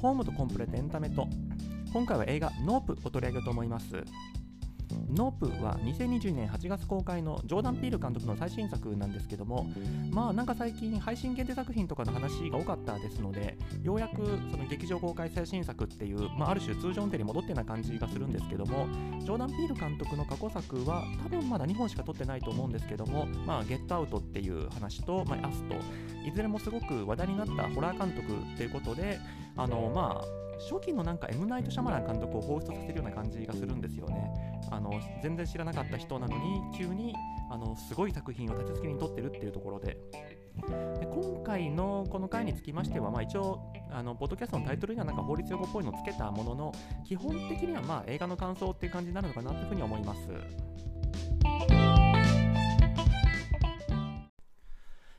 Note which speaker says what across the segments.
Speaker 1: ホームとコンプレとエンタメと。今回は映画ノープを取り上げようと思います。ノープは2022年8月公開のジョーダン・ピール監督の最新作なんですけどもまあなんか最近配信限定作品とかの話が多かったですのでようやくその劇場公開最新作っていう、まあ、ある種通常運転に戻ったな感じがするんですけどもジョーダン・ピール監督の過去作は多分まだ2本しか撮ってないと思うんですけどもまあゲットアウトっていう話と、まあ、アストいずれもすごく話題になったホラー監督っていうことであのまあ初期のなんか M. ナイト・シャマラン監督を放出させるような感じがするんですよね。あの全然知らなかった人なのに急にあのすごい作品を立て付けに撮ってるっていうところでで今回のこの回につきましては、まあ、一応あのポッドキャストのタイトルにはなんか法律用語っぽいのをつけたものの基本的にはまあ映画の感想っていう感じになるのかなというふうに思います。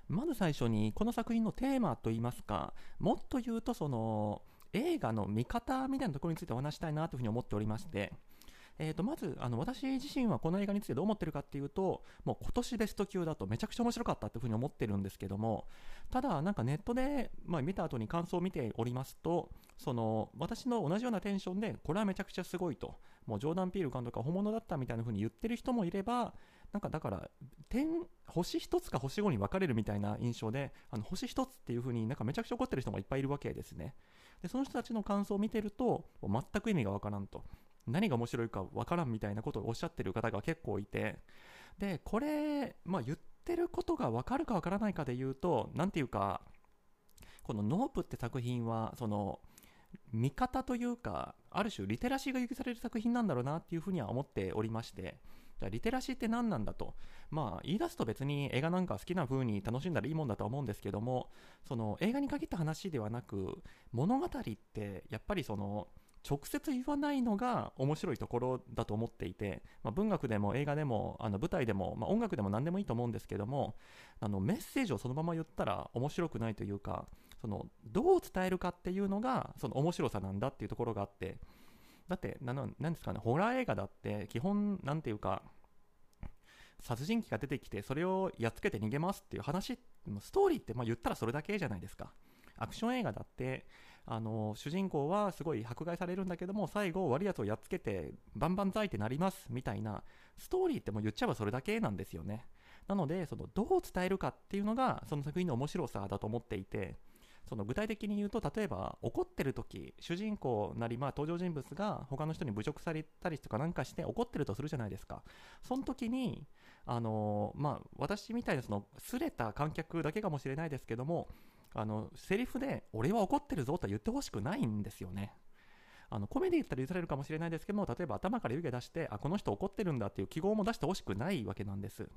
Speaker 1: まず最初にこの作品のテーマといいますかもっと言うとその映画の見方みたいなところについてお話したいなというふうに思っておりまして、えー、とまずあの私自身はこの映画についてどう思ってるかっていうともう今年ベスト級だとめちゃくちゃ面白かったというふうに思ってるんですけどもただなんかネットで、まあ、見た後に感想を見ておりますとその私の同じようなテンションでこれはめちゃくちゃすごいともうジョーダン・ピール監督は本物だったみたいな風に言ってる人もいればなんかだから点星1つか星5に分かれるみたいな印象であの星1つっていう風になんかめちゃくちゃ怒ってる人もいっぱいいるわけですね。でその人たちの感想を見てると全く意味がわからんと。何が面白いかわからんみたいなことをおっしゃってる方が結構いて。でこれ、まあ、言ってることがわかるかわからないかで言うと何ていうかこの「ノープ」って作品はその見方というかある種リテラシーが許される作品なんだろうなっていうふうには思っておりまして。じゃあリテラシーって何なんだと。まあ言い出すと別に映画なんか好きな風に楽しんだらいいもんだとは思うんですけどもその映画に限った話ではなく物語ってやっぱりその直接言わないのが面白いところだと思っていて、まあ、文学でも映画でもあの舞台でも、まあ、音楽でも何でもいいと思うんですけどもあのメッセージをそのまま言ったら面白くないというかそのどう伝えるかっていうのがその面白さなんだっていうところがあってだって何ですかねホラー映画だって基本なんていうか殺人鬼が出てきてそれをやっつけて逃げますっていう話ストーリーってまあ言ったらそれだけじゃないですか。アクション映画だってあの主人公はすごい迫害されるんだけども最後悪いやつをやっつけてバンバンザイってなりますみたいなストーリーってもう言っちゃえばそれだけなんですよね。なのでそのどう伝えるかっていうのがその作品の面白さだと思っていてその具体的に言うと例えば怒ってる時主人公なりまあ登場人物が他の人に侮辱されたりとかなんかして怒ってるとするじゃないですか。その時にあのまあ私みたいなそのすれた観客だけかもしれないですけどもあのセリフで俺は怒ってるぞとは言ってほしくないんですよね。あのコメディ言ったら許されるかもしれないですけども例えば頭から湯気出してあこの人怒ってるんだっていう記号も出してほしくないわけなんです。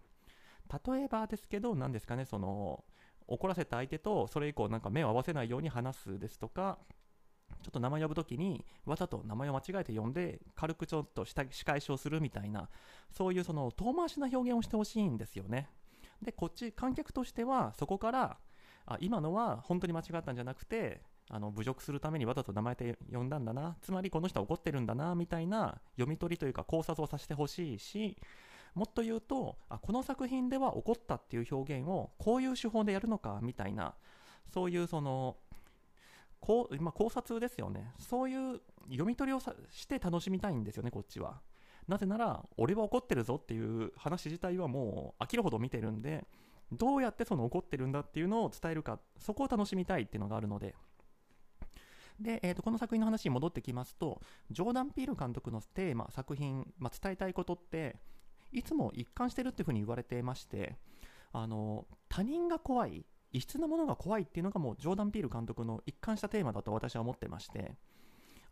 Speaker 1: 例えばですけど何ですかねその怒らせた相手とそれ以降なんか目を合わせないように話すですとかちょっと名前呼ぶときにわざと名前を間違えて呼んで軽くちょっと仕返しをするみたいなそういうその遠回しな表現をしてほしいんですよね。でこっち観客としてはそこからあ今のは本当に間違ったんじゃなくてあの侮辱するためにわざと名前で呼んだんだなつまりこの人は怒ってるんだなみたいな読み取りというか考察をさせてほしいしもっと言うとあこの作品では怒ったっていう表現をこういう手法でやるのかみたいなそういうそのこう、まあ、考察ですよね。そういう読み取りをして楽しみたいんですよねこっちは。なぜなら俺は怒ってるぞっていう話自体はもう飽きるほど見てるんでどうやってその怒ってるんだっていうのを伝えるかそこを楽しみたいっていうのがあるので。で、えー、とこの作品の話に戻ってきますとジョーダン・ピール監督のテーマ作品、まあ、伝えたいことっていつも一貫してるっていうふうに言われてましてあの他人が怖い異質なものが怖いっていうのがもうジョーダン・ピール監督の一貫したテーマだと私は思ってまして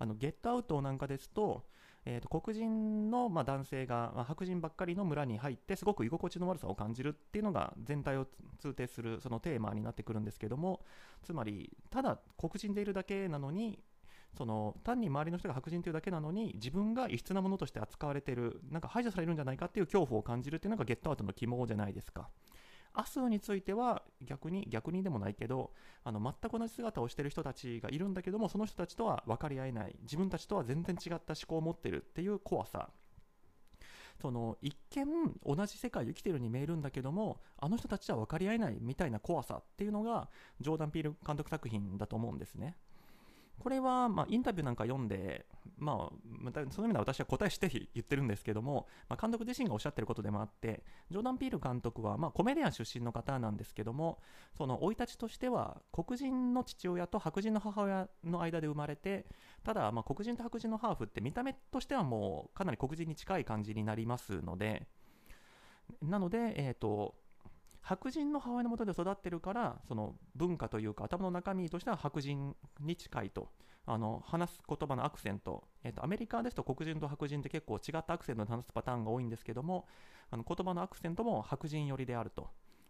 Speaker 1: あのゲットアウトなんかですと,、えー、と黒人の、まあ、男性が、まあ、白人ばっかりの村に入ってすごく居心地の悪さを感じるっていうのが全体を通底するそのテーマになってくるんですけどもつまりただ黒人でいるだけなのにその単に周りの人が白人というだけなのに自分が異質なものとして扱われているなんか排除されるんじゃないかっていう恐怖を感じるっていうのがゲットアウトの肝じゃないですか。アスについては逆に逆にでもないけどあの全く同じ姿をしている人たちがいるんだけどもその人たちとは分かり合えない自分たちとは全然違った思考を持ってるっていう怖さその一見同じ世界を生きてるに見えるんだけどもあの人たちは分かり合えないみたいな怖さっていうのがジョーダン・ピール監督作品だと思うんですね。これは、ま、インタビューなんか読んで、まあ、その意味では私は答えして言ってるんですけども、まあ、監督自身がおっしゃってることでもあって、ジョーダン・ピール監督は、まあ、コメディアン出身の方なんですけども、その生い立ちとしては、黒人の父親と白人の母親の間で生まれて、ただ、ま、黒人と白人のハーフって見た目としてはもうかなり黒人に近い感じになりますので、なので、えっ、ー、と、白人の母親のもとで育ってるからその文化というか頭の中身としては白人に近いと。あの話す言葉のアクセント、えーと、アメリカですと黒人と白人って結構違ったアクセントで話すパターンが多いんですけどもあの言葉のアクセントも白人寄りであると。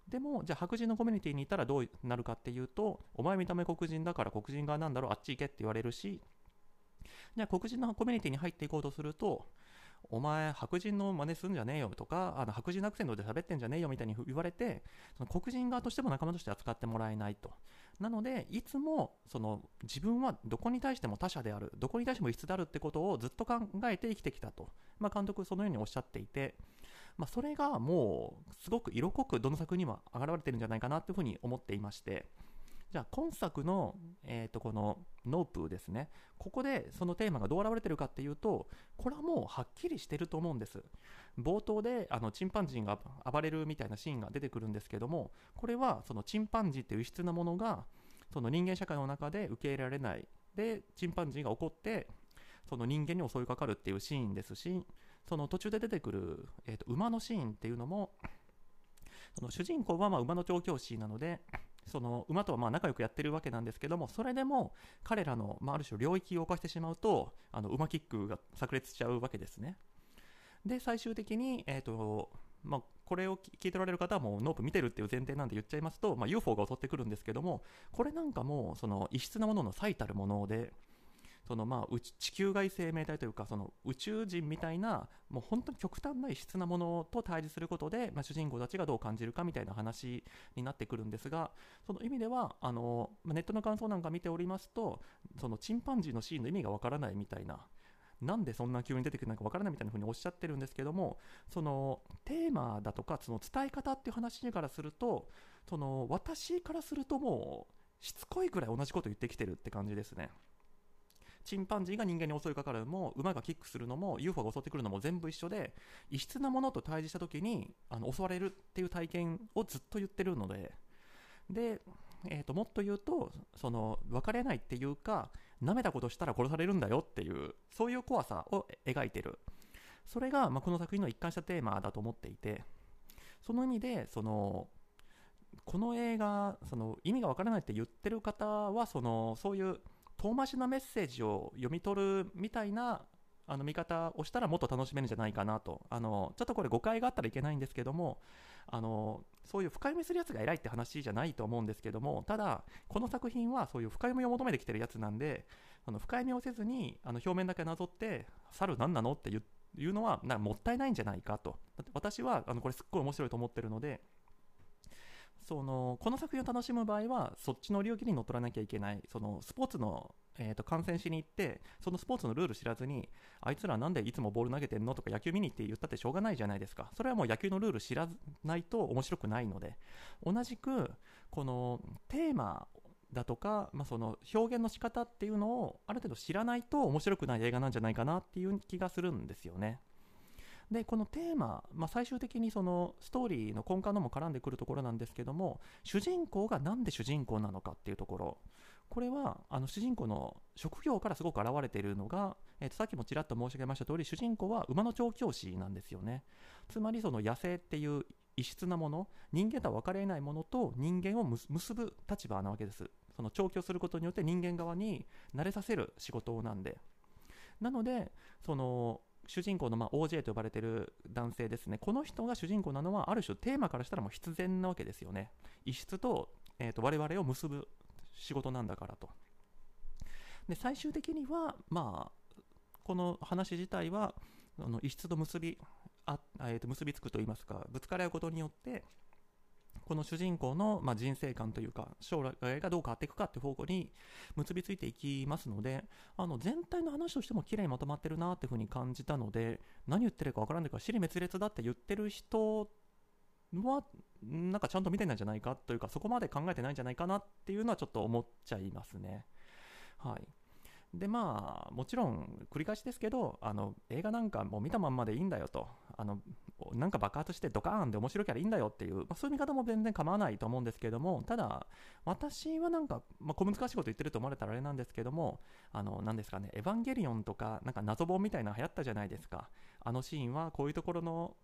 Speaker 1: でもじゃあ白人のコミュニティにいたらどうなるかっていうとお前見た目黒人だから黒人側なんだろうあっち行けって言われるしじゃあ黒人のコミュニティに入っていこうとするとお前白人の真似すんじゃねえよとかあの白人アクセントで喋ってんじゃねえよみたいに言われてその黒人側としても仲間として扱ってもらえないと。なのでいつもその自分はどこに対しても他者であるどこに対しても異質であるってことをずっと考えて生きてきたと、まあ、監督そのようにおっしゃっていて。まあ、それがもうすごく色濃くどの作品にも現れてるんじゃないかなというふうに思っていまして。じゃあ今作の、えー、とこのノープですね。ここでそのテーマがどう現れてるかっていうとこれはもうはっきりしてると思うんです。冒頭であのチンパンジーが暴れるみたいなシーンが出てくるんですけどもこれはそのチンパンジーっていう異質なものがその人間社会の中で受け入れられない。でチンパンジーが怒ってその人間に襲いかかるっていうシーンですしその途中で出てくる、えー、と馬のシーンっていうのもその主人公はま馬の調教師なのでその馬とはまあ仲良くやってるわけなんですけどもそれでも彼らの、まあ、ある種領域を犯してしまうとあの馬キックが炸裂しちゃうわけですね。で最終的に、えーとまあ、これを聞いておられる方はもうノープ見てるっていう前提なんで言っちゃいますと、まあ、UFO が襲ってくるんですけどもこれなんかもその異質なものの最たるものでそのまあ地球外生命体というかその宇宙人みたいなもう本当に極端な異質なものと対峙することで、まあ、主人公たちがどう感じるかみたいな話になってくるんですがその意味ではあのネットの感想なんか見ておりますとそのチンパンジーのシーンの意味がわからないみたいななんでそんな急に出てくるのかわからないみたいな風におっしゃってるんですけどもそのテーマだとかその伝え方っていう話からするとその私からするともうしつこいくらい同じこと言ってきてるって感じですね。チンパンジーが人間に襲いかかるのも馬がキックするのも UFO が襲ってくるのも全部一緒で異質なものと対峙した時にあの襲われるっていう体験をずっと言ってるのでで、えー、ともっと言うとその別れないっていうか舐めたことしたら殺されるんだよっていうそういう怖さを描いてる。それが、まあ、この作品の一貫したテーマだと思っていてその意味でそのこの映画その意味がわからないって言ってる方はそのそういう遠回しなメッセージを読み取るみたいなあの見方をしたらもっと楽しめるんじゃないかなと。あのちょっとこれ誤解があったらいけないんですけどもあのそういう深読みするやつが偉いって話じゃないと思うんですけどもただこの作品はそういう深読みを求めてきてるやつなんであの深読みをせずにあの表面だけなぞって猿何なのっていうのはなもったいないんじゃないかと。私はあのこれすっごい面白いと思ってるのでそのこの作品を楽しむ場合はそっちの領域に乗っ取らなきゃいけない。そのスポーツの、えーと、観戦しに行ってそのスポーツのルール知らずにあいつらなんでいつもボール投げてんのとか野球見に行って言ったってしょうがないじゃないですか。それはもう野球のルール知らないと面白くないので。同じくこのテーマだとか、まあ、その表現の仕方っていうのをある程度知らないと面白くない映画なんじゃないかなっていう気がするんですよね。でこのテーマ、まあ、最終的にそのストーリーの根幹のも絡んでくるところなんですけども主人公が何で主人公なのかっていうところ。これはあの主人公の職業からすごく表れているのが、えー、とさっきもちらっと申し上げました通り主人公は馬の調教師なんですよね。つまりその野生っていう異質なもの人間とは分かりえないものと人間を結ぶ立場なわけです。その調教することによって人間側に慣れさせる仕事なんで。なのでその主人公のま OJ と呼ばれてる男性ですね、この人が主人公なのは、ある種テーマからしたらもう必然なわけですよね。異質と,、えーと、我々を結ぶ仕事なんだからと。で最終的には、まあ、この話自体は、あの異質と結びあ、えー、と結びつくといいますか、ぶつかり合うことによって、この主人公の、まあ、人生観というか将来がどう変わっていくかっていう方向に結びついていきますのであの全体の話としても綺麗にまとまってるなっていうふうに感じたので何言ってるかわからないから尻滅裂だって言ってる人はなんかちゃんと見てないんじゃないかというかそこまで考えてないんじゃないかなっていうのはちょっと思っちゃいますね。はいでまあもちろん繰り返しですけどあの映画なんかもう見たまんまでいいんだよと。あのなんか爆発してドカーンで面白きゃいいんだよっていう、まあ、そういう見方も全然構わないと思うんですけどもただ私はなんか、まあ、小難しいこと言ってると思われたらあれなんですけどもあの何ですかねエヴァンゲリオンとかなんか謎本みたいなの流行ったじゃないですか。あのシーンはこういうところの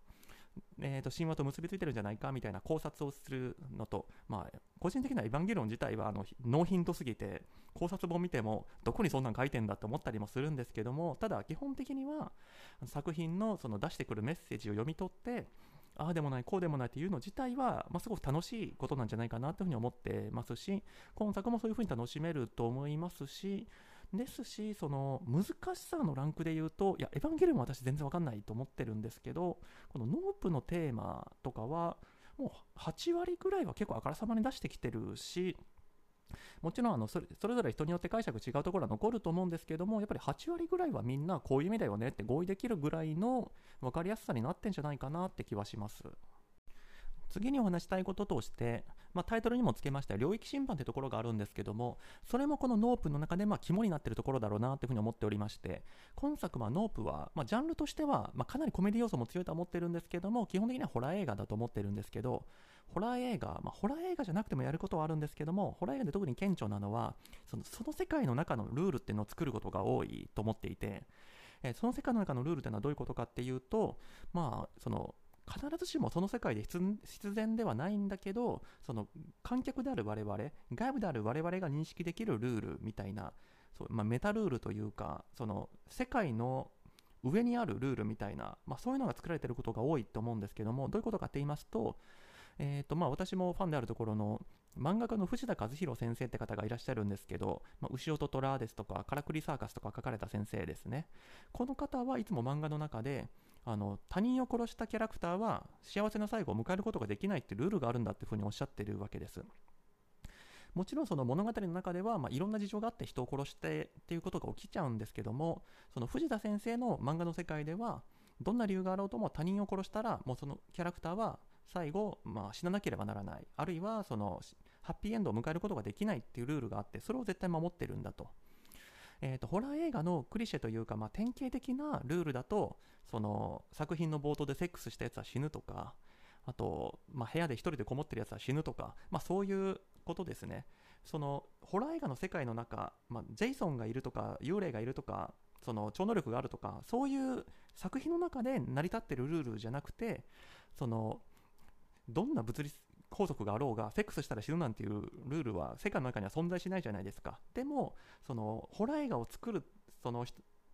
Speaker 1: えー、と神話と結びついてるんじゃないかみたいな考察をするのと、まあ、個人的なエヴァンゲリオン自体はあのノーヒントすぎて考察本見てもどこにそんなん書いてんだって思ったりもするんですけどもただ基本的には作品のその出してくるメッセージを読み取ってああでもないこうでもないっていうの自体は、まあ、すごく楽しいことなんじゃないかなというふうに思ってますし今作もそういうふうに楽しめると思いますしですし、その難しさのランクで言うと、いや、エヴァンゲリオンは私全然わかんないと思ってるんですけど、このノープのテーマとかは、もう8割ぐらいは結構あからさまに出してきてるし、もちろんあのそれそれぞれ人によって解釈違うところは残ると思うんですけどもやっぱり8割ぐらいはみんなこういう意味だよねって合意できるぐらいの分かりやすさになってんじゃないかなって気はします。次にお話したいこととして、まあ、タイトルにもつけました領域侵犯というところがあるんですけどもそれもこのノープの中でまあ肝になっているところだろうなというふうに思っておりまして今作はノープは、まあ、ジャンルとしては、まあ、かなりコメディ要素も強いと思ってるんですけども基本的にはホラー映画だと思ってるんですけどホラー映画、まあ、ホラー映画じゃなくてもやることはあるんですけどもホラー映画で特に顕著なのはそのその世界の中のルールっていうのを作ることが多いと思っていてえその世界の中のルールというのはどういうことかっていうと、まあ、その必ずしもその世界で必然ではないんだけどその観客である我々外部である我々が認識できるルールみたいなそう、まあ、メタルールというかその世界の上にあるルールみたいな、まあ、そういうのが作られていることが多いと思うんですけどもどういうことかって言いますと,、えーとまあ、私もファンであるところの漫画家の藤田和弘先生って方がいらっしゃるんですけど、まあ、牛音虎ですとか、カラクリサーカスとか書かれた先生ですね。この方はいつも漫画の中で、あの他人を殺したキャラクターは幸せな最後を迎えることができないってルールがあるんだっていうふうにおっしゃってるわけです。もちろんその物語の中では、まあ、いろんな事情があって人を殺してっていうことが起きちゃうんですけどもその藤田先生の漫画の世界ではどんな理由があろうとも他人を殺したらもうそのキャラクターは最後、まあ、死ななければならないあるいはそのハッピーエンドを迎えることができないっていうルールがあってそれを絶対守ってるんだと。えーと、ホラー映画のクリシェというか、まあ、典型的なルールだとその作品の冒頭でセックスしたやつは死ぬとかあと、まあ、部屋で1人でこもってるやつは死ぬとか、まあ、そういうことですね。そのホラー映画の世界の中、まあ、ジェイソンがいるとか幽霊がいるとかその超能力があるとかそういう作品の中で成り立ってるルールじゃなくてそのどんな物理法則があろうがセックスしたら死ぬなんていうルールは世界の中には存在しないじゃないですか。でもそのホラー映画を作るその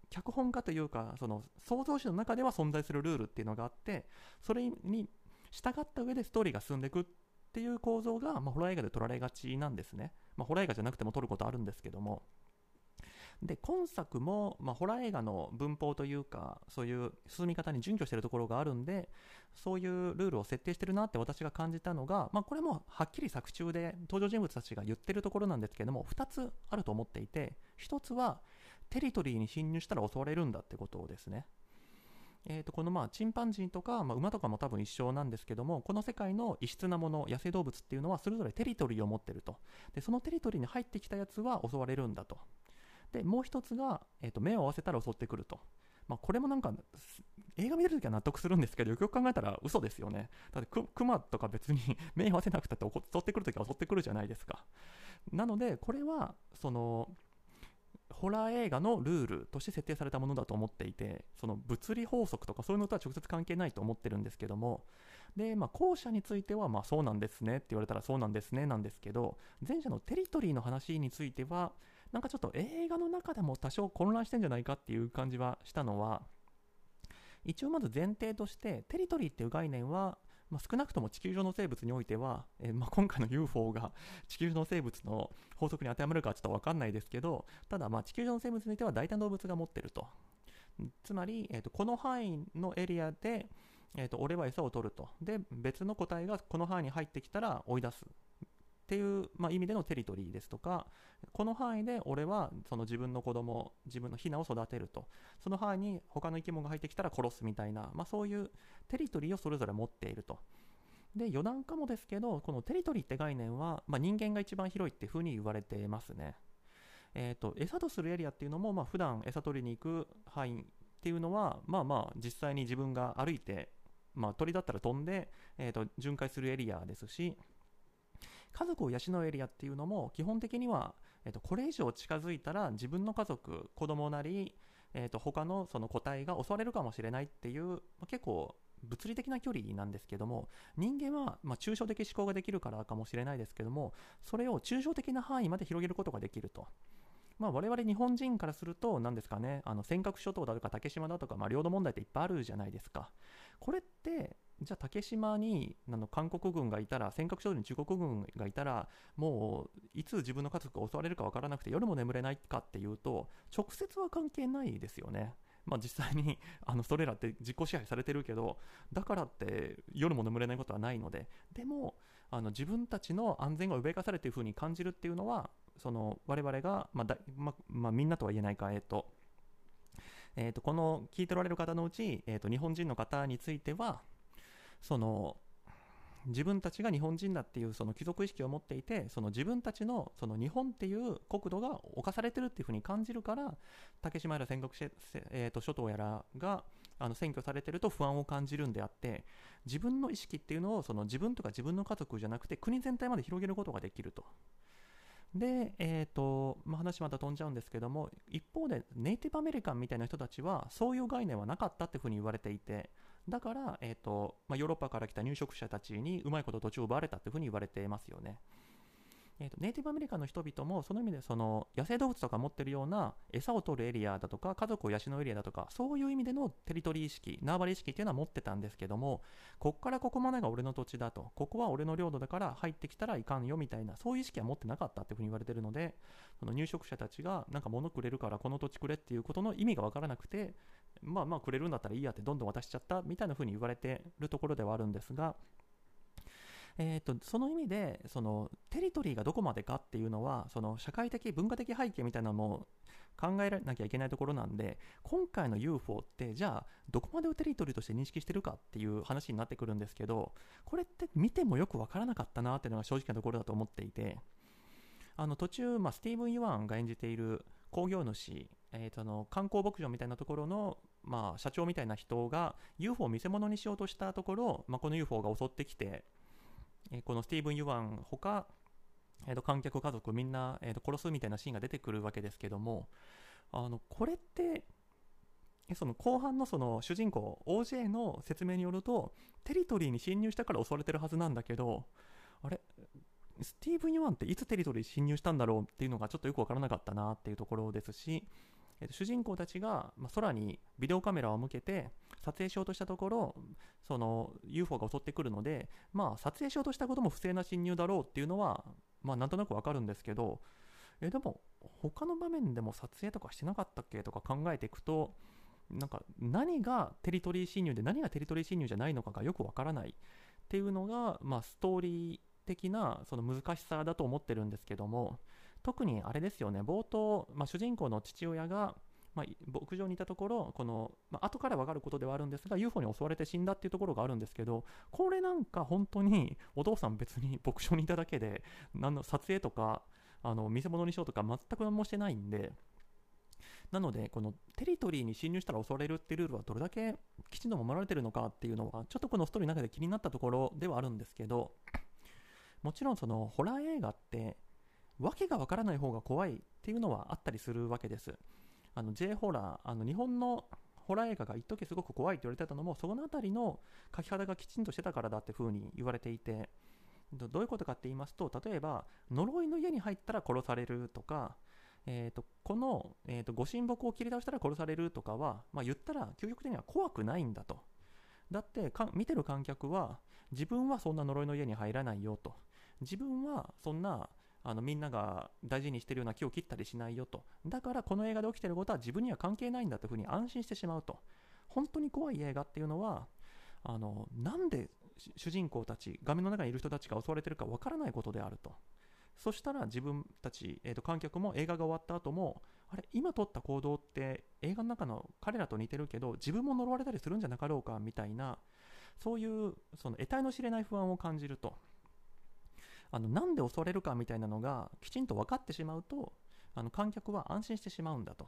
Speaker 1: 脚本家というかその創造主の中では存在するルールっていうのがあってそれに従った上でストーリーが進んでいくっていう構造が、まあ、ホラー映画で撮られがちなんですね、まあ、ホラー映画じゃなくても撮ることあるんですけども。で今作も、まあ、ホラー映画の文法というかそういう進み方に準拠してるところがあるんでそういうルールを設定してるなって私が感じたのが、まあ、これもはっきり作中で登場人物たちが言ってるところなんですけども2つあると思っていて1つはテリトリーに侵入したら襲われるんだってことですね。えー、とこのまあチンパンジーとか、まあ、馬とかも多分一緒なんですけどもこの世界の異質なもの野生動物っていうのはそれぞれテリトリーを持ってるとでそのテリトリーに入ってきたやつは襲われるんだとでもう一つが、えー、と目を合わせたら襲ってくると、まあ、これもなんか映画見るときは納得するんですけどよくよく考えたら嘘ですよね。だってクマとか別に 目合わせなくたって襲ってくるときは襲ってくるじゃないですか。なのでこれはそのホラー映画のルールとして設定されたものだと思っていてその物理法則とかそういうのとは直接関係ないと思ってるんですけども。で、まあ、後者についてはまあそうなんですねって言われたらそうなんですねなんですけど前者のテリトリーの話についてはなんかちょっと映画の中でも多少混乱してんじゃないかっていう感じはしたのは一応まず前提としてテリトリーっていう概念はまあ、少なくとも地球上の生物においては、えー、まあ、今回の UFO が 地球上の生物の法則に当てはまるかはちょっと分かんないですけどただまあ地球上の生物においては大体動物が持ってると。つまり、えー、とこの範囲のエリアで、えー、と俺は餌を取ると。で別の個体がこの範囲に入ってきたら追い出す。っていう、まあ、意味でのテリトリーですとかこの範囲で俺はその自分の子供自分のヒナを育てると。その範囲に他の生き物が入ってきたら殺すみたいな、まあ、そういうテリトリーをそれぞれ持っていると。で余談かもですけどこのテリトリーって概念は、まあ、人間が一番広いっていうふうに言われてますね。えーと、餌とするエリアっていうのも、まあ普段餌取りに行く範囲っていうのは、まあまあ実際に自分が歩いて、まあ、鳥だったら飛んで、えーと、巡回するエリアですし、家族を養うエリアっていうのも基本的には、えーと、これ以上近づいたら自分の家族、子供なり、えー、と他のその個体が襲われるかもしれないっていう、まあ、結構物理的な距離なんですけども人間はま抽象的思考ができるからかもしれないですけどもそれを抽象的な範囲まで広げることができると。まあ、我々日本人からすると、何ですかね、あの尖閣諸島だとか竹島だとか、まあ、領土問題っていっぱいあるじゃないですか。これって、じゃあ竹島にあの韓国軍がいたら、尖閣諸島に中国軍がいたら、もういつ自分の家族が襲われるか分からなくて夜も眠れないかっていうと、直接は関係ないですよね。まあ、実際にあのそれらって自己支配されてるけどだからって夜も眠れないことはないのででもあの自分たちの安全が脅かされているふうに感じるっていうのはその我々が、まあだままあ、みんなとは言えないか、えっ、ー、とえーと、この聞いておられる方のうち、えーと、日本人の方についてはその自分たちが日本人だっていうその貴族意識を持っていてその自分たちのその日本っていう国土が侵されてるっていうふうに感じるから竹島やら戦国、えーと諸島やらがあの占拠されてると不安を感じるんであって自分の意識っていうのをその自分とか自分の家族じゃなくて国全体まで広げることができると。で、えーとまあ、話また飛んじゃうんですけども一方でネイティブアメリカンみたいな人たちはそういう概念はなかったっていうふうに言われていてだから、えーとまあ、ヨーロッパから来た入植者たちにうまいこと土地を奪われたというふうに言われていますよね。えーと、ネイティブアメリカの人々もその意味でその野生動物とか持ってるような餌を取るエリアだとか家族を養うエリアだとかそういう意味でのテリトリー意識縄張り意識っていうのは持ってたんですけどもこっからここまでが俺の土地だとここは俺の領土だから入ってきたらいかんよみたいなそういう意識は持ってなかったっていうふうに言われてるのでその入植者たちがなんか物くれるからこの土地くれっていうことの意味が分からなくてまあまあくれるんだったらいいやってどんどん渡しちゃったみたいなふうに言われてるところではあるんですがえーと、その意味でそのテリトリーがどこまでかっていうのはその社会的文化的背景みたいなのも考えられなきゃいけないところなんで今回の UFO ってじゃあどこまでをテリトリーとして認識してるかっていう話になってくるんですけどこれって見てもよく分からなかったなっていうのが正直なところだと思っていてあの途中、まあ、スティーブン・ユワンが演じている興行主、えー、との観光牧場みたいなところの、まあ、社長みたいな人が UFO を見せ物にしようとしたところ、まあ、この UFO が襲ってきてえこのスティーブン・ユワンほか、えー、と観客家族みんな、えー、と殺すみたいなシーンが出てくるわけですけどもあのこれってその後半のその主人公 OJ の説明によるとテリトリーに侵入したから襲われてるはずなんだけどあれスティーブン・ユワンっていつテリトリーに侵入したんだろうっていうのがちょっとよくわからなかったなっていうところですし、えー、と主人公たちが、まあ、空にビデオカメラを向けて撮影しようとしたところその UFO が襲ってくるので、まあ、撮影しようとしたことも不正な侵入だろうっていうのは、まあ、なんとなくわかるんですけどえでも他の場面でも撮影とかしてなかったっけとか考えていくとなんか何がテリトリー侵入で何がテリトリー侵入じゃないのかがよくわからない。っていうのが、まあ、ストーリー的なその難しさだと思ってるんですけども特にあれですよね。冒頭、まあ、主人公の父親がまあ、牧場にいたところ、この、まあ、後から分かることではあるんですが、UFO に襲われて死んだっていうところがあるんですけど、これなんか本当にお父さん別に 牧場にいただけで、何の撮影とか、あの見せ物にしようとか全く何もしてないんで、なので、このテリトリーに侵入したら襲われるっていうルールはどれだけきちんと守られてるのかっていうのは、ちょっとこのストーリーの中で気になったところではあるんですけど、もちろんそのホラー映画って、訳がわからない方が怖いっていうのはあったりするわけです。あの J ホラーあの日本のホラー映画が一時すごく怖いって言われてたのもその辺りの書き方がきちんとしてたからだって風に言われていてどういうことかって言いますと例えば呪いの家に入ったら殺されるとかえーと、この、えーと、ご神木を切り倒したら殺されるとかは、まあ、言ったら究極的には怖くないんだと。だって見てる観客は自分はそんな呪いの家に入らないよと。自分はそんなあのみんなが大事にしてるような木を切ったりしないよと。だからこの映画で起きてることは自分には関係ないんだというふうに安心してしまうと。本当に怖い映画っていうのはあのなんで主人公たち画面の中にいる人たちが襲われてるかわからないことであると。そしたら自分たち、えー、と観客も映画が終わった後もあれ今撮った行動って映画の中の彼らと似てるけど自分も呪われたりするんじゃなかろうかみたいなそういうその得体の知れない不安を感じると。あのなんで襲われるかみたいなのがきちんと分かってしまうとあの観客は安心してしまうんだと。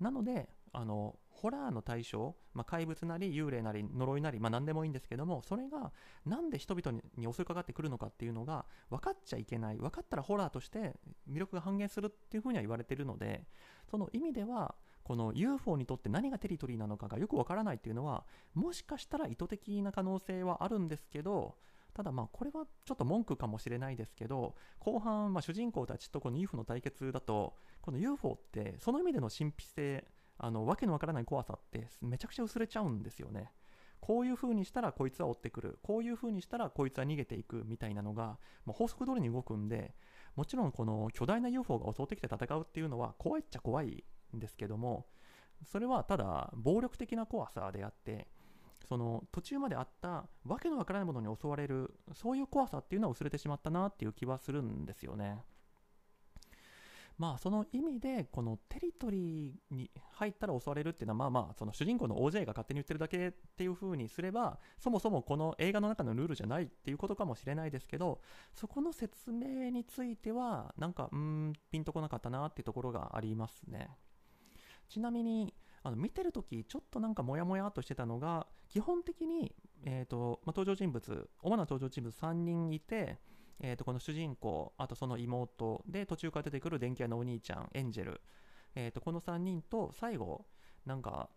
Speaker 1: なので、あのホラーの対象、まあ、怪物なり幽霊なり呪いなり、まあ、何でもいいんですけどもそれがなんで人々に襲いかかってくるのかっていうのが分かっちゃいけない分かったらホラーとして魅力が半減するっていうふうには言われてるのでその意味ではこの UFO にとって何がテリトリーなのかがよく分からないっていうのはもしかしたら意図的な可能性はあるんですけどただまあこれはちょっと文句かもしれないですけど後半ま主人公たちとこの UFO の対決だとこの UFO ってその意味での神秘性あのわけのわからない怖さってめちゃくちゃ薄れちゃうんですよね。こういう風にしたらこいつは追ってくる。こういう風にしたらこいつは逃げていくみたいなのがもう法則通りに動くんでもちろんこの巨大な UFO が襲ってきて戦うっていうのは怖いっちゃ怖いんですけどもそれはただ暴力的な怖さであってその途中まであったわけのわからないものに襲われるそういう怖さっていうのは薄れてしまったなっていう気はするんですよね。まあその意味でこのテリトリーに入ったら襲われるっていうのはまあまあその主人公の OJ が勝手に言ってるだけっていう風にすればそもそもこの映画の中のルールじゃないっていうことかもしれないですけどそこの説明についてはなんかうんピンとこなかったなっていうところがありますねちなみにあの見てるとき、ちょっとなんかモヤモヤっとしてたのが、基本的に、えーとまあ、登場人物、主な登場人物3人いて、えー、とこの主人公、あとその妹で、途中から出てくる電気屋のお兄ちゃん、エンジェル、えー、とこの3人と最後、なんか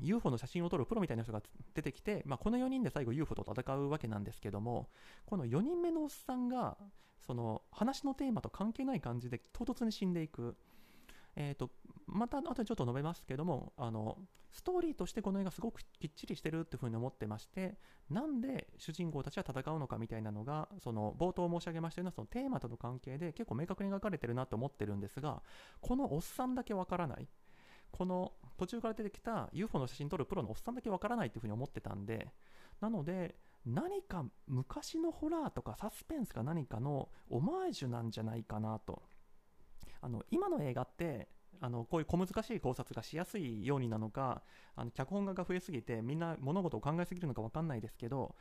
Speaker 1: UFO の写真を撮るプロみたいな人が出てきて、まあ、この4人で最後 UFO と戦うわけなんですけども、この4人目のおっさんが、その話のテーマと関係ない感じで唐突に死んでいく。えーと、また後でちょっと述べますけどもあのストーリーとしてこの映画すごくきっちりしてるっていうふうに思ってましてなんで主人公たちは戦うのかみたいなのがその冒頭申し上げましたようなそのテーマとの関係で結構明確に描かれてるなと思ってるんですがこのおっさんだけわからない。この途中から出てきた UFO の写真撮るプロのおっさんだけわからないっていうふうに思ってたんでなので何か昔のホラーとかサスペンスか何かのオマージュなんじゃないかなと。あの今の映画ってあのこういう小難しい考察がしやすいようになのかあの脚本家が増えすぎてみんな物事を考えすぎるのか分かんないですけど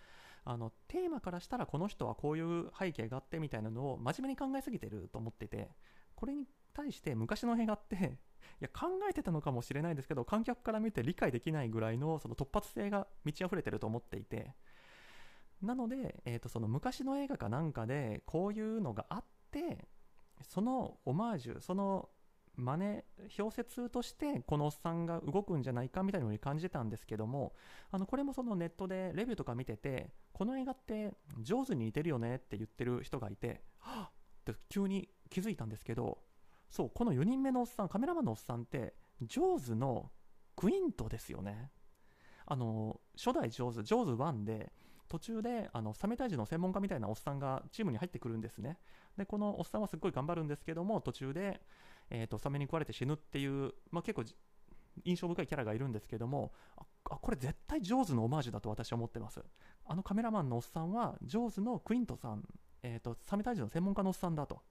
Speaker 1: あのテーマからしたらこの人はこういう背景があってみたいなのを真面目に考えすぎてると思っててこれに対して昔の映画って いや考えてたのかもしれないですけど観客から見て理解できないぐらいのその突発性が満ち溢れてると思っていてなので、えー、とその昔の映画かなんかでこういうのがあってそのオマージュその真似表説としてこのおっさんが動くんじゃないかみたいなのに感じてたんですけどもあのこれもそのネットでレビューとか見ててこの映画って上手に似てるよねって言ってる人がいてはっ！って急に気づいたんですけどそうこの4人目のおっさんカメラマンのおっさんってジョーズのクイントですよね。あの初代ジョーズジョーズ1で途中であのサメ退治の専門家みたいなおっさんがチームに入ってくるんですね。でこのおっさんはすっごい頑張るんですけども途中で、えーと、サメに食われて死ぬっていう、まあ、結構印象深いキャラがいるんですけどもあこれ絶対ジョーズのオマージュだと私は思ってますあのカメラマンのおっさんはジョーズのクイントさん、えーと、サメ退治の専門家のおっさんだと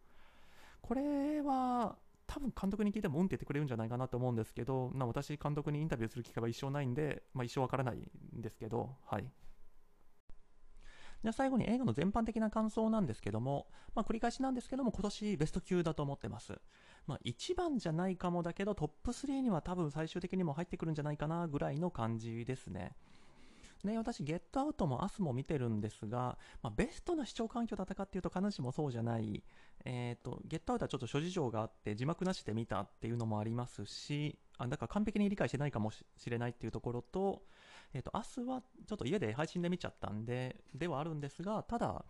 Speaker 1: これは多分監督に聞いてもうんって言ってくれるんじゃないかなと思うんですけど、な私、監督にインタビューする機会は一生ないんで、まあ、一生わからないんですけど、はい。じゃあ最後に映画の全般的な感想なんですけども、まあ、繰り返しなんですけども、今年ベスト級だと思ってます。まあ、1番じゃないかもだけど、トップ3には多分最終的にも入ってくるんじゃないかなぐらいの感じですね。ね、私、ゲットアウトもアスも見てるんですが、まあ、ベストな視聴環境だったかっていうと必ずしもそうじゃない、えっ、ー、と、ゲットアウトはちょっと諸事情があって字幕なしで見たっていうのもありますし、あだから完璧に理解してないかもしれないっていうところと、えっ、ー、と、明日はちょっと家で配信で見ちゃったんで、ではあるんですが、ただ、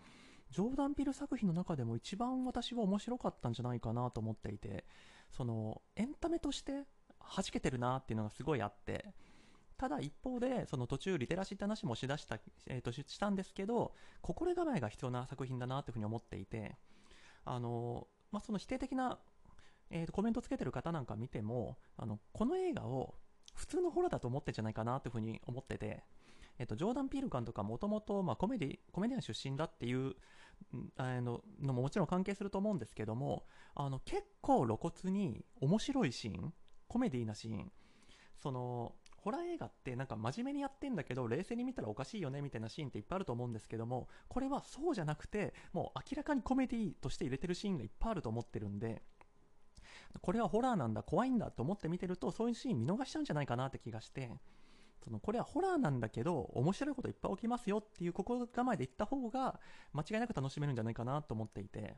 Speaker 1: ジョーダン・ピル作品の中でも一番私は面白かったんじゃないかなと思っていて、その、エンタメとして弾けてるなっていうのがすごいあって、ただ一方で、その途中リテラシーって話もしだした、えー、としたんですけど、心構えが必要な作品だなというふうに思っていて、あの、まあ、その否定的な、えー、とコメントつけてる方なんか見ても、あの、この映画を普通のホラーだと思ってんじゃないかなというふうに思ってて、えっと、ジョーダン・ピール監とかもともと、コメディ、コメディアン出身だっていうあののももちろん関係すると思うんですけども、あの、結構露骨に面白いシーン、コメディーなシーン、その、ホラー映画ってなんか真面目にやってんだけど冷静に見たらおかしいよねみたいなシーンっていっぱいあると思うんですけどもこれはそうじゃなくてもう明らかにコメディとして入れてるシーンがいっぱいあると思ってるんでこれはホラーなんだ怖いんだと思って見てるとそういうシーン見逃しちゃうんじゃないかなって気がして。そのこれはホラーなんだけど面白いこといっぱい起きますよっていう心構えで言った方が間違いなく楽しめるんじゃないかなと思っていて、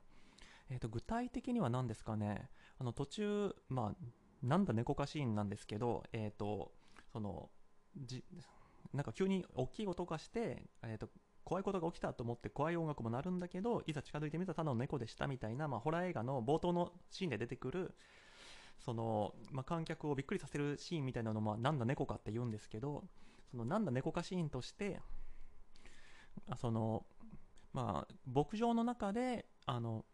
Speaker 1: えー、と具体的には何ですかね。あの途中まあなんだ猫かシーンなんですけどえっ、ー、とそのじなんか急に大きい音がして、えーと怖いことが起きたと思って怖い音楽も鳴るんだけどいざ近づいてみたらただの猫でしたみたいな、まあ、ホラー映画の冒頭のシーンで出てくるその、まあ、観客をびっくりさせるシーンみたいなのもなんだ猫かって言うんですけどそのなんだ猫かシーンとしてそのまあ牧場の中であの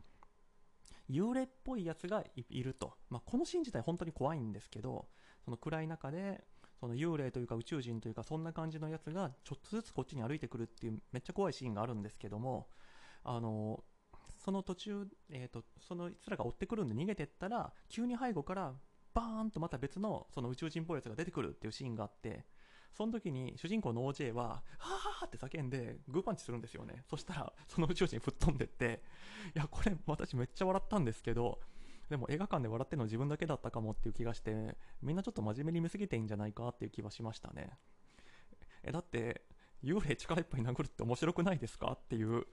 Speaker 1: 幽霊っぽいやつがいると、まあ、このシーン自体本当に怖いんですけどその暗い中でその幽霊というか宇宙人というかそんな感じのやつがちょっとずつこっちに歩いてくるっていうめっちゃ怖いシーンがあるんですけどもあのその途中、えーと、そのいつらが追ってくるんで逃げてったら急に背後からバーンとまた別のその宇宙人っぽいやつが出てくるっていうシーンがあってその時に主人公の OJ は「はーって叫んでグーパンチするんですよね。そしたらその宇宙人吹っ飛んでっていやこれ私めっちゃ笑ったんですけどでも映画館で笑ってるの自分だけだったかもっていう気がしてみんなちょっと真面目に見すぎていいんじゃないかっていう気はしましたね。えだって幽霊力いっぱい殴るって面白くないですかっていう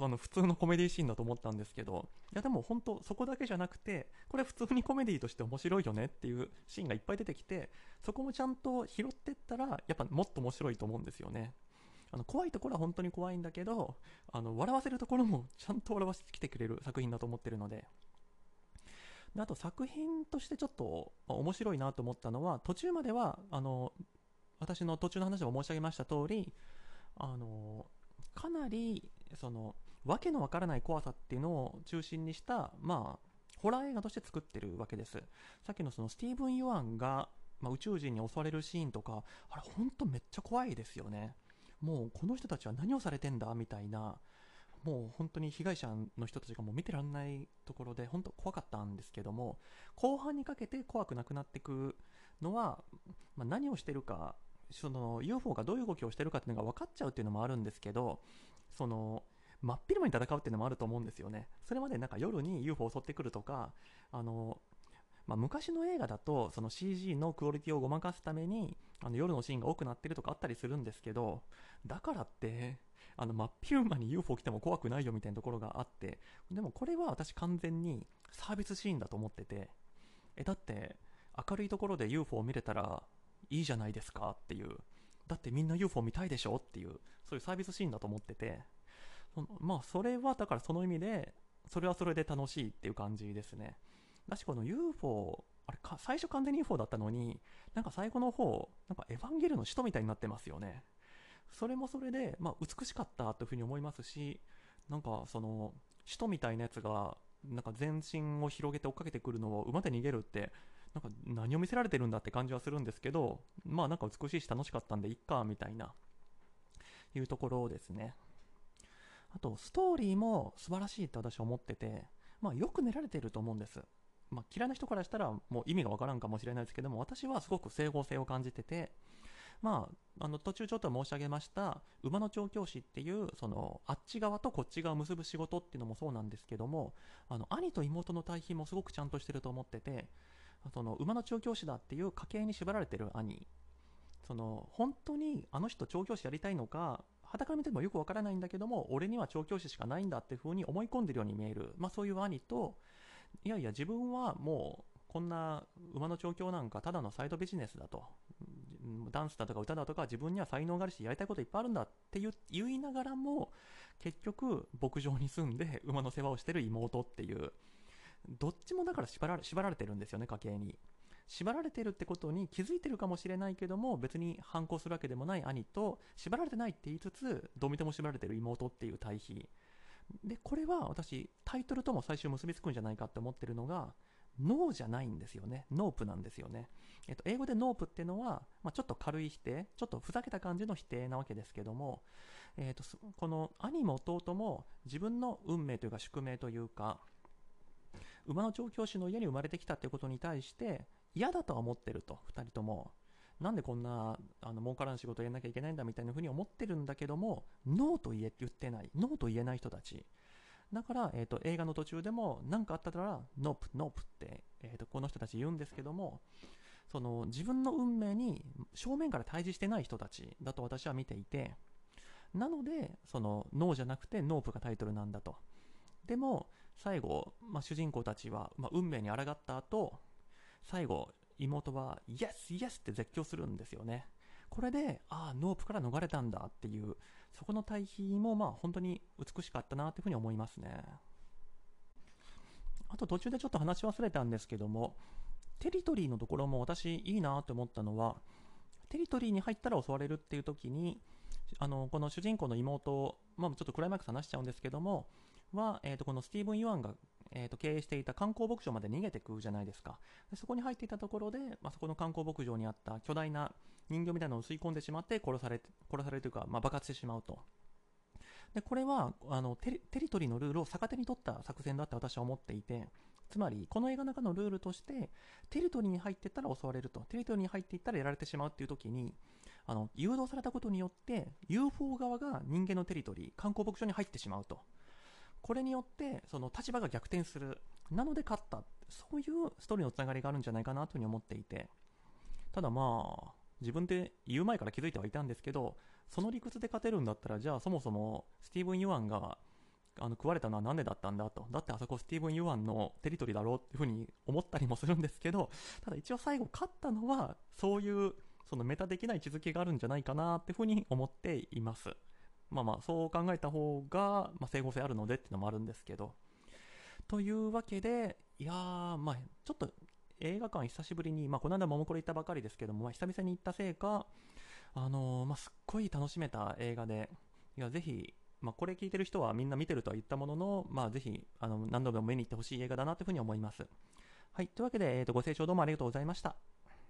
Speaker 1: あの普通のコメディーシーンだと思ったんですけどいやでも本当そこだけじゃなくてこれ普通にコメディとして面白いよねっていうシーンがいっぱい出てきてそこもちゃんと拾ってったらやっぱもっと面白いと思うんですよね。あの怖いところは本当に怖いんだけどあの笑わせるところもちゃんと笑わせてきてくれる作品だと思ってるのでであと作品としてちょっと、面白いなと思ったのは途中まではあの私の途中の話でも申し上げました通りあのかなりそのわけのわからない怖さっていうのを中心にしたまあホラー映画として作ってるわけです。さっきのそのスティーブン・ユアンが、まあ、宇宙人に襲われるシーンとかあれほんとめっちゃ怖いですよね。もうこの人たちは何をされてんだみたいなもう本当に被害者の人たちがもう見てらんないところで本当怖かったんですけども後半にかけて怖くなくなっていくのは、まあ、何をしてるかその UFO がどういう動きをしてるかっていうのが分かっちゃうっていうのもあるんですけどその真っ昼間に戦うっていうのもあると思うんですよね。それまでなんか夜に UFO を襲ってくるとかあのまあ、昔の映画だとその CG のクオリティをごまかすためにあの夜のシーンが多くなってるとかあったりするんですけどだからってあの真っ昼間に UFO 来ても怖くないよみたいなところがあってでもこれは私完全にサービスシーンだと思っててえだって明るいところで UFO を見れたらいいじゃないですかっていう。だってみんな UFO 見たいでしょっていうそういうサービスシーンだと思ってて。まあそれはだからその意味でそれはそれで楽しいっていう感じですね。だしこの UFO あれか最初完全に UFO だったのになんか最後の方なんかエヴァンゲルの使徒みたいになってますよね。それもそれで、まあ、美しかったというふうに思いますしなんかその使徒みたいなやつがなんか全身を広げて追っかけてくるのを馬で逃げるってなんか何を見せられてるんだって感じはするんですけどまあなんか美しいし楽しかったんでいっかみたいないうところですね。あとストーリーも素晴らしいと私は思っててまあよく練られてると思うんです。まあ、嫌いな人からしたらもう意味がわからんかもしれないですけども私はすごく整合性を感じててまあ、あの途中ちょっと申し上げました馬の調教師っていうそのあっち側とこっち側を結ぶ仕事っていうのもそうなんですけどもあの兄と妹の対比もすごくちゃんとしてると思っててその馬の調教師だっていう家系に縛られてる兄その本当にあの人調教師やりたいのか肌から見てもよくわからないんだけども俺には調教師しかないんだっていう風に思い込んでるように見える、まあ、そういう兄といやいや自分はもうこんな馬の調教なんかただのサイドビジネスだと。ダンスだとか歌だとか自分には才能があるしやりたいこといっぱいあるんだって言いながらも結局牧場に住んで馬の世話をしてる妹っていうどっちもだから縛られ縛られてるんですよね家計に。縛られてるってことに気づいてるかもしれないけども別に反抗するわけでもない兄と縛られてないって言いつつどう見ても縛られてる妹っていう対比。でこれは私タイトルとも最終結びつくんじゃないかって思ってるのがNo じゃないんですよね。 Nope なんですよね。えっと、英語で Nope っていうのは、まあ、ちょっと軽い否定、ちょっとふざけた感じの否定なわけですけども、えっと、この兄も妹も自分の運命というか宿命というか、馬の調教師の家に生まれてきたっていうことに対して嫌だとは思ってると、2人とも。なんでこんなあの儲からん仕事をやんなきゃいけないんだみたいなふうに思ってるんだけども、 No と言え言ってない、 No と言えない人たち。だから、えーと、映画の途中でも何かあったら nope nope って、えーと、この人たち言うんですけどもその自分の運命に正面から対峙してない人たちだと私は見ていてなのでその No じゃなくて Nope がタイトルなんだとでも最後、まあ、主人公たちは、まあ、運命に抗った後最後妹は「イエスイエス!」って絶叫するんですよねこれでああ Nope から逃れたんだっていうそこの対比もまあ本当に美しかったなというふうに思いますねあと途中でちょっと話し忘れたんですけどもテリトリーのところも私いいなと思ったのはテリトリーに入ったら襲われるっていう時にあのこの主人公の妹、まあ、ちょっとクライマックス話しちゃうんですけどもは、えー、とこのスティーブン・ユアンがえー、と経営していた観光牧場まで逃げてくじゃないですか。でそこに入っていたところで、まあ、そこの観光牧場にあった巨大な人形みたいなのを吸い込んでしまって殺され殺されるというか、まあ、爆発してしまうと。でこれはあのテリトリーのルールを逆手に取った作戦だって私は思っていてつまりこの映画の中のルールとしてテリトリーに入っていったら襲われると。テリトリーに入っていったらやられてしまうっていう時にあの誘導されたことによって UFO 側が人間のテリトリー観光牧場に入ってしまうと。これによってその立場が逆転する。なので勝った。そういうストーリーのつながりがあるんじゃないかなというふうに思っていて。ただまあ自分で言う前から気づいてはいたんですけどその理屈で勝てるんだったらじゃあそもそもスティーブン・ユアンがあの食われたのは何でだったんだと。だってあそこスティーブン・ユアンのテリトリーだろうっていうふうに思ったりもするんですけどただ一応最後勝ったのはそういうそのメタ的な位置づけがあるんじゃないかなっていうふうに思っています。まあまあそう考えた方が、まあ、整合性あるのでっていうのもあるんですけどというわけでいやーまあちょっと映画館久しぶりに、まあ、この間ももこれ行ったばかりですけども、まあ、久々に行ったせいかあのー、まあ、すっごい楽しめた映画でいやぜひまあ、これ聞いてる人はみんな見てるとは言ったものの、まあ、ぜひあの何度でも見に行ってほしい映画だなというふうに思います。はい、というわけで、えーとご清聴どうもありがとうございました。